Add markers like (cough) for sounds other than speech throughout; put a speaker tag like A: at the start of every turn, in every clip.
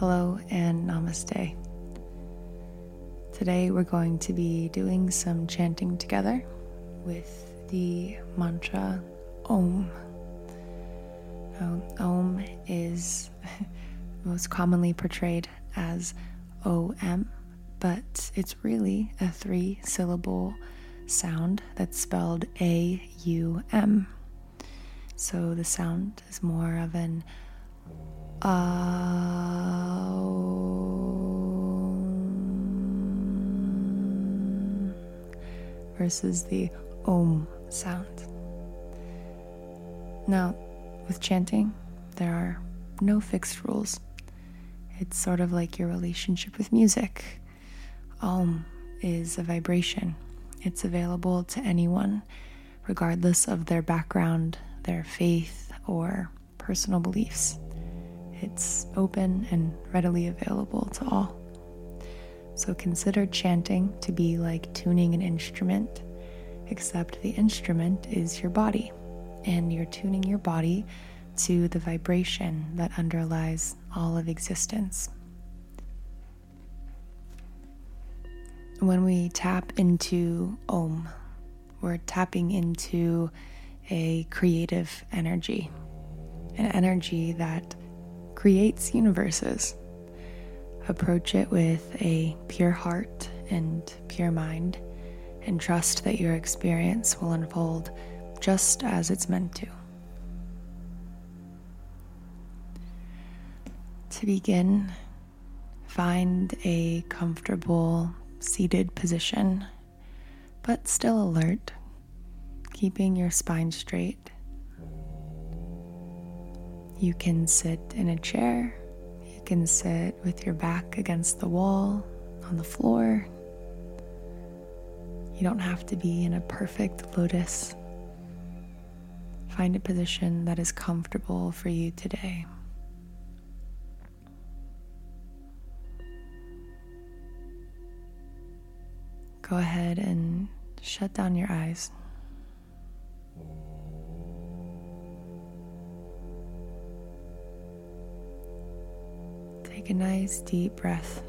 A: Hello and namaste. Today we're going to be doing some chanting together with the mantra Om. Now, Om is (laughs) most commonly portrayed as OM, but it's really a three syllable sound that's spelled A U M. So the sound is more of an um versus the om sound. Now, with chanting, there are no fixed rules. It's sort of like your relationship with music. Om is a vibration, it's available to anyone, regardless of their background, their faith, or personal beliefs. It's open and readily available to all. So consider chanting to be like tuning an instrument, except the instrument is your body, and you're tuning your body to the vibration that underlies all of existence. When we tap into Om, we're tapping into a creative energy, an energy that creates universes. Approach it with a pure heart and pure mind, and trust that your experience will unfold just as it's meant to. To begin, find a comfortable seated position, but still alert, keeping your spine straight. You can sit in a chair, you can sit with your back against the wall, on the floor. You don't have to be in a perfect lotus. Find a position that is comfortable for you today. Go ahead and shut down your eyes. Take a nice deep breath.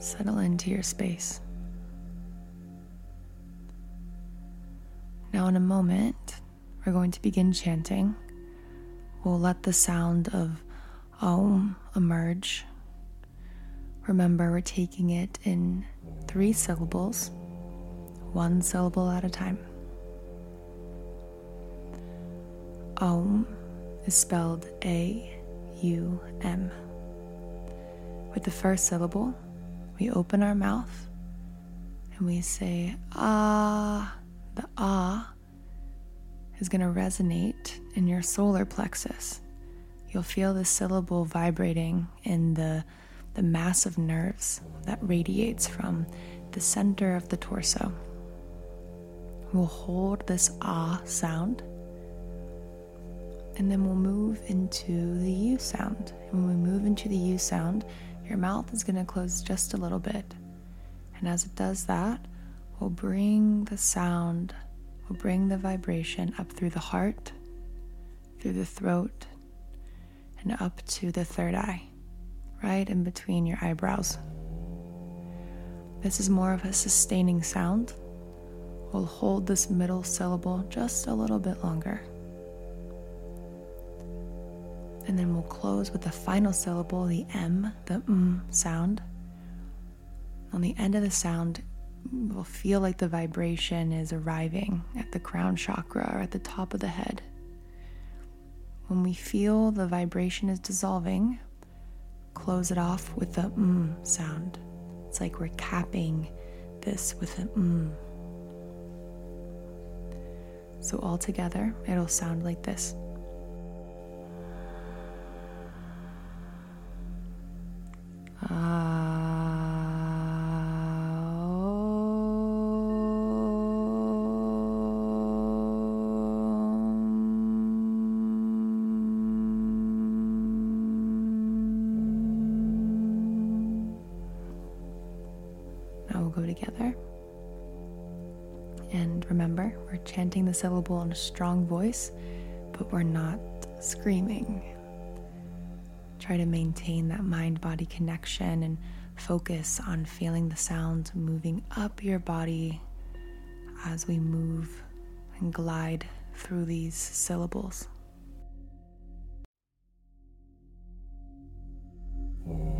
A: Settle into your space. Now, in a moment, we're going to begin chanting. We'll let the sound of Om emerge Remember, we're taking it in three syllables, one syllable at a time. Om is spelled A U M. With the first syllable, we open our mouth and we say ah. The ah is going to resonate in your solar plexus. You'll feel the syllable vibrating in the the mass of nerves that radiates from the center of the torso. We'll hold this ah sound and then we'll move into the U sound. And when we move into the U sound, your mouth is going to close just a little bit. And as it does that, we'll bring the sound, we'll bring the vibration up through the heart, through the throat, and up to the third eye right in between your eyebrows. This is more of a sustaining sound. We'll hold this middle syllable just a little bit longer. And then we'll close with the final syllable, the M, the M sound. On the end of the sound, we'll feel like the vibration is arriving at the crown chakra or at the top of the head. When we feel the vibration is dissolving, close it off with the M sound. It's like we're capping this with an mm. So, all together, it'll sound like this. Ah. will go together. And remember, we're chanting the syllable in a strong voice, but we're not screaming. Try to maintain that mind body connection and focus on feeling the sound moving up your body as we move and glide through these syllables. Oh.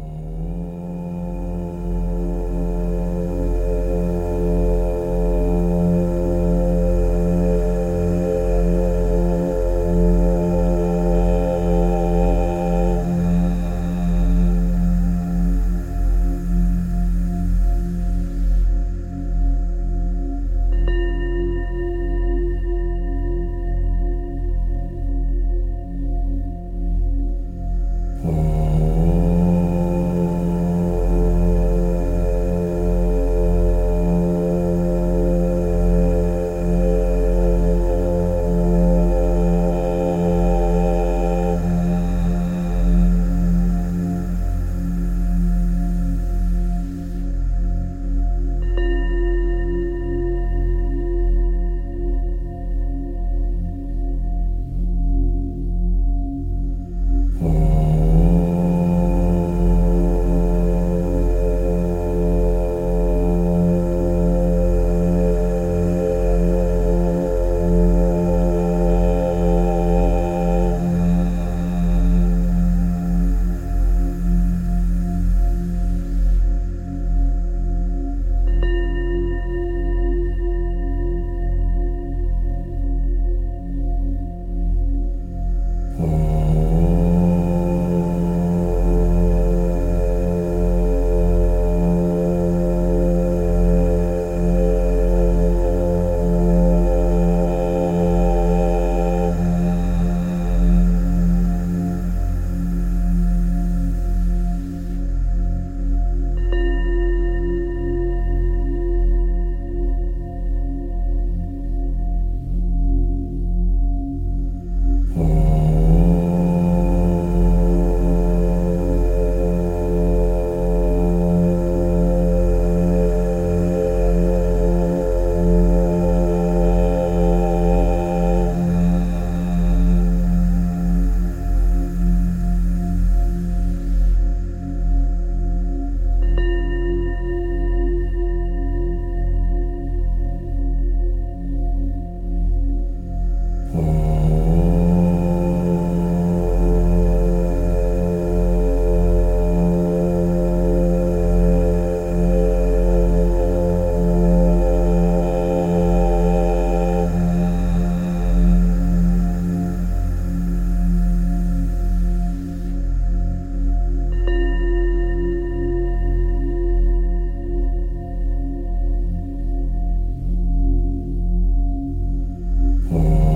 B: Oh.